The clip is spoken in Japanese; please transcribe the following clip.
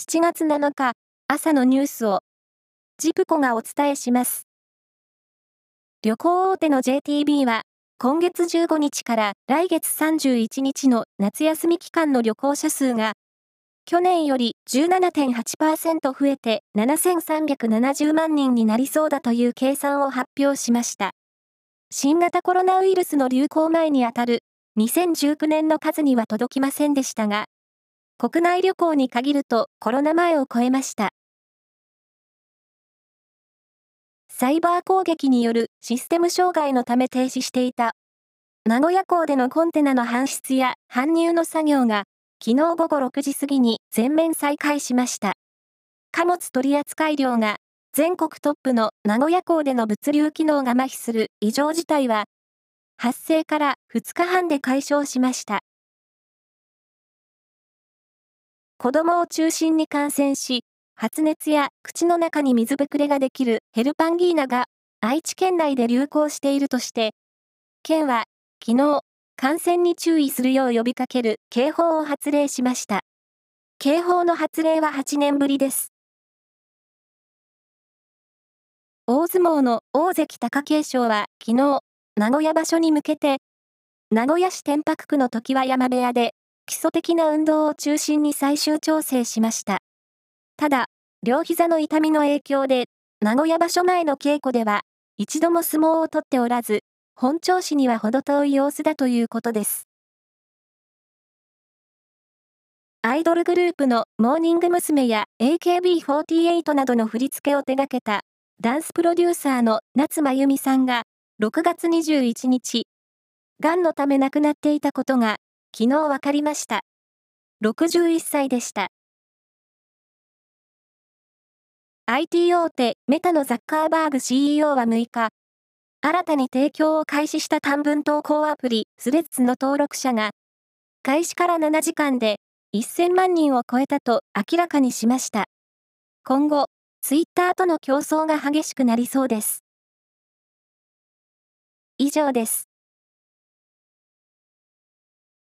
7月7日朝のニュースをジプコがお伝えします。旅行大手の JTB は今月15日から来月31日の夏休み期間の旅行者数が去年より17.8%増えて7370万人になりそうだという計算を発表しました。新型コロナウイルスの流行前にあたる2019年の数には届きませんでしたが、国内旅行に限るとコロナ前を超えました。サイバー攻撃によるシステム障害のため停止していた名古屋港でのコンテナの搬出や搬入の作業が昨日午後6時過ぎに全面再開しました。貨物取扱量が全国トップの名古屋港での物流機能が麻痺する異常事態は発生から2日半で解消しました。子供を中心に感染し、発熱や口の中に水ぶくれができるヘルパンギーナが愛知県内で流行しているとして、県は昨日、感染に注意するよう呼びかける警報を発令しました。警報の発令は8年ぶりです。大相撲の大関貴景勝は昨日、名古屋場所に向けて、名古屋市天白区の常盤山部屋で基礎的な運動を中心に最終調整しました。ただ、両膝の痛みの影響で、名古屋場所前の稽古では、一度も相撲を取っておらず、本調子には程遠い様子だということです。アイドルグループのモーニング娘。や AKB48 などの振り付けを手掛けたダンスプロデューサーの夏真由美さんが6月21日、癌のため亡くなっていたことが昨日分かりました。61歳でした。IT 大手メタのザッカーバーグ CEO は6日、新たに提供を開始した短文投稿アプリスレッズの登録者が、開始から7時間で1000万人を超えたと明らかにしました。今後、ツイッターとの競争が激しくなりそうです。以上です。